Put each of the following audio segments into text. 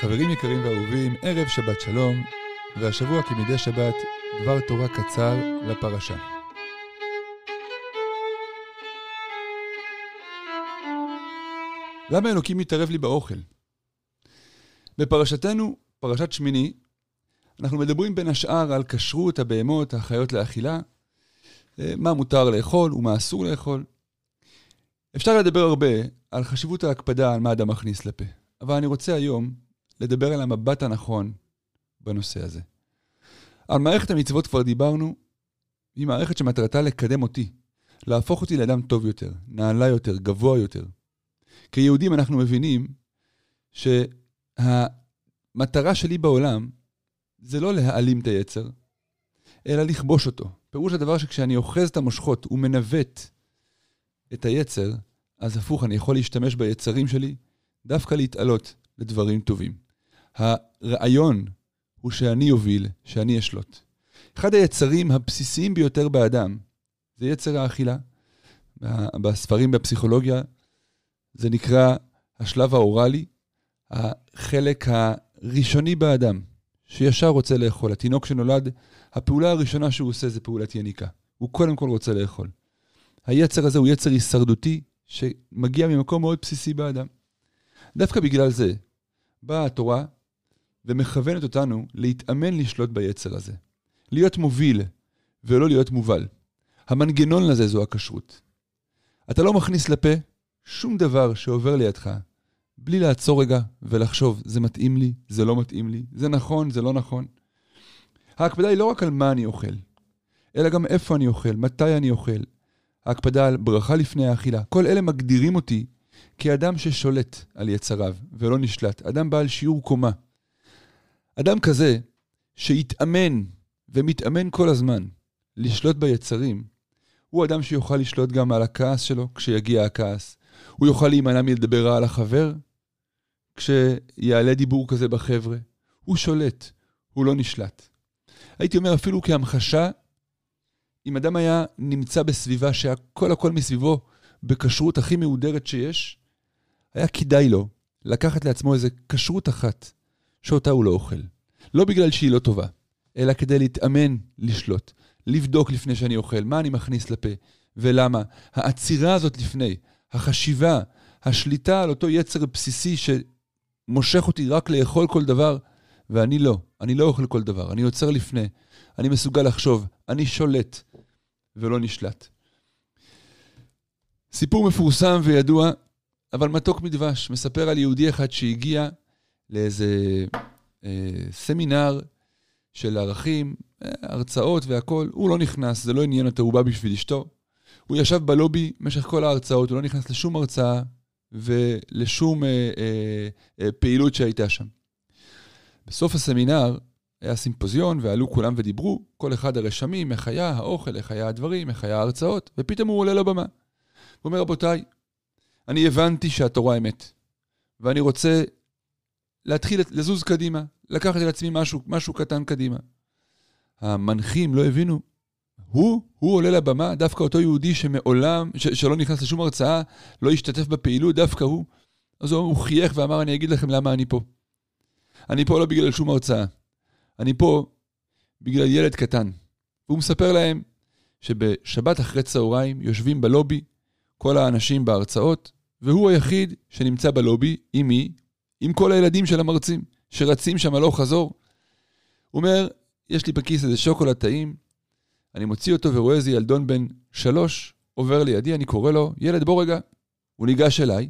חברים יקרים ואהובים, ערב שבת שלום, והשבוע כמדי שבת, דבר תורה קצר לפרשה. למה אלוקים מתערב לי באוכל? בפרשתנו, פרשת שמיני, אנחנו מדברים בין השאר על כשרות הבהמות החיות לאכילה, אה, מה מותר לאכול ומה אסור לאכול. אפשר לדבר הרבה על חשיבות ההקפדה על מה אדם מכניס לפה, אבל אני רוצה היום לדבר על המבט הנכון בנושא הזה. על מערכת המצוות כבר דיברנו, היא מערכת שמטרתה לקדם אותי, להפוך אותי לאדם טוב יותר, נעלה יותר, גבוה יותר. כיהודים אנחנו מבינים שהמטרה שלי בעולם זה לא להעלים את היצר, אלא לכבוש אותו. פירוש הדבר שכשאני אוחז את המושכות ומנווט את היצר, אז הפוך, אני יכול להשתמש ביצרים שלי דווקא להתעלות לדברים טובים. הרעיון הוא שאני אוביל, שאני אשלוט. אחד היצרים הבסיסיים ביותר באדם זה יצר האכילה. בספרים בפסיכולוגיה זה נקרא השלב האוראלי, החלק הראשוני באדם, שישר רוצה לאכול. התינוק שנולד, הפעולה הראשונה שהוא עושה זה פעולת יניקה. הוא קודם כל רוצה לאכול. היצר הזה הוא יצר הישרדותי שמגיע ממקום מאוד בסיסי באדם. דווקא בגלל זה באה התורה ומכוונת אותנו להתאמן לשלוט ביצר הזה. להיות מוביל ולא להיות מובל. המנגנון לזה זו הכשרות. אתה לא מכניס לפה שום דבר שעובר לידך בלי לעצור רגע ולחשוב, זה מתאים לי, זה לא מתאים לי, זה נכון, זה לא נכון. ההקפדה היא לא רק על מה אני אוכל, אלא גם איפה אני אוכל, מתי אני אוכל. ההקפדה על ברכה לפני האכילה. כל אלה מגדירים אותי כאדם ששולט על יצריו ולא נשלט, אדם בעל שיעור קומה. אדם כזה שהתאמן ומתאמן כל הזמן לשלוט ביצרים, הוא אדם שיוכל לשלוט גם על הכעס שלו כשיגיע הכעס. הוא יוכל להימנע מלדבר רע על החבר כשיעלה דיבור כזה בחבר'ה. הוא שולט, הוא לא נשלט. הייתי אומר אפילו כהמחשה, אם אדם היה נמצא בסביבה שהכל הכל מסביבו בכשרות הכי מהודרת שיש, היה כדאי לו לקחת לעצמו איזה כשרות אחת שאותה הוא לא אוכל. לא בגלל שהיא לא טובה, אלא כדי להתאמן לשלוט, לבדוק לפני שאני אוכל, מה אני מכניס לפה ולמה. העצירה הזאת לפני, החשיבה, השליטה על אותו יצר בסיסי שמושך אותי רק לאכול כל דבר, ואני לא, אני לא אוכל כל דבר, אני עוצר לפני, אני מסוגל לחשוב, אני שולט ולא נשלט. סיפור מפורסם וידוע, אבל מתוק מדבש, מספר על יהודי אחד שהגיע לאיזה אה, סמינר של ערכים, הרצאות והכול, הוא לא נכנס, זה לא עניין אותו, הוא בא בשביל אשתו. הוא ישב בלובי במשך כל ההרצאות, הוא לא נכנס לשום הרצאה ולשום אה, אה, אה, פעילות שהייתה שם. בסוף הסמינר היה סימפוזיון ועלו כולם ודיברו, כל אחד הרשמים, איך היה האוכל, איך היה הדברים, איך היה ההרצאות, ופתאום הוא עולה לבמה. הוא אומר, רבותיי, אני הבנתי שהתורה אמת, ואני רוצה להתחיל לזוז קדימה, לקחת על עצמי משהו, משהו קטן קדימה. המנחים לא הבינו. הוא, הוא עולה לבמה, דווקא אותו יהודי שמעולם, ש, שלא נכנס לשום הרצאה, לא השתתף בפעילות, דווקא הוא. אז הוא, הוא חייך ואמר, אני אגיד לכם למה אני פה. אני פה לא בגלל שום הרצאה. אני פה בגלל ילד קטן. והוא מספר להם שבשבת אחרי צהריים יושבים בלובי כל האנשים בהרצאות, והוא היחיד שנמצא בלובי, עם מי? עם כל הילדים של המרצים, שרצים שם הלוך חזור. הוא אומר, יש לי בכיס איזה שוקולד טעים, אני מוציא אותו ורואה איזה ילדון בן שלוש עובר לידי, אני קורא לו, ילד בוא רגע. הוא ניגש אליי,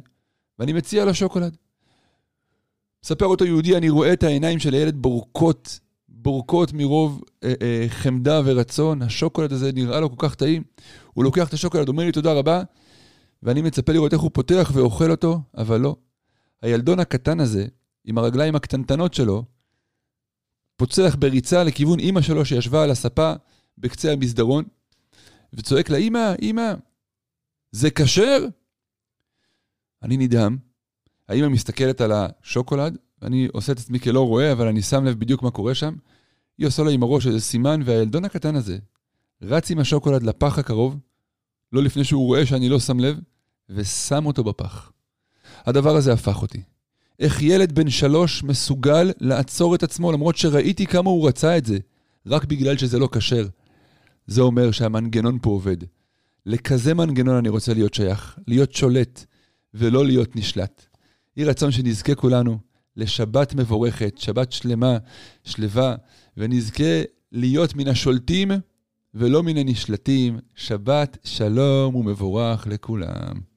ואני מציע לו שוקולד. מספר אותו יהודי, אני רואה את העיניים של הילד בורקות, בורקות מרוב אה, אה, חמדה ורצון. השוקולד הזה נראה לו כל כך טעים. הוא לוקח את השוקולד, אומר לי תודה רבה, ואני מצפה לראות איך הוא פותח ואוכל אותו, אבל לא. הילדון הקטן הזה, עם הרגליים הקטנטנות שלו, פוצח בריצה לכיוון אימא שלו שישבה על הספה בקצה המסדרון, וצועק לה, אימא, אימא, זה כשר? אני נדהם. האימא מסתכלת על השוקולד, ואני עושה את עצמי כלא רואה, אבל אני שם לב בדיוק מה קורה שם. היא עושה לה עם הראש איזה סימן, והילדון הקטן הזה רץ עם השוקולד לפח הקרוב, לא לפני שהוא רואה שאני לא שם לב, ושם אותו בפח. הדבר הזה הפך אותי. איך ילד בן שלוש מסוגל לעצור את עצמו למרות שראיתי כמה הוא רצה את זה, רק בגלל שזה לא כשר. זה אומר שהמנגנון פה עובד. לכזה מנגנון אני רוצה להיות שייך, להיות שולט ולא להיות נשלט. יהי רצון שנזכה כולנו לשבת מבורכת, שבת שלמה, שלווה, ונזכה להיות מן השולטים ולא מן הנשלטים. שבת שלום ומבורך לכולם.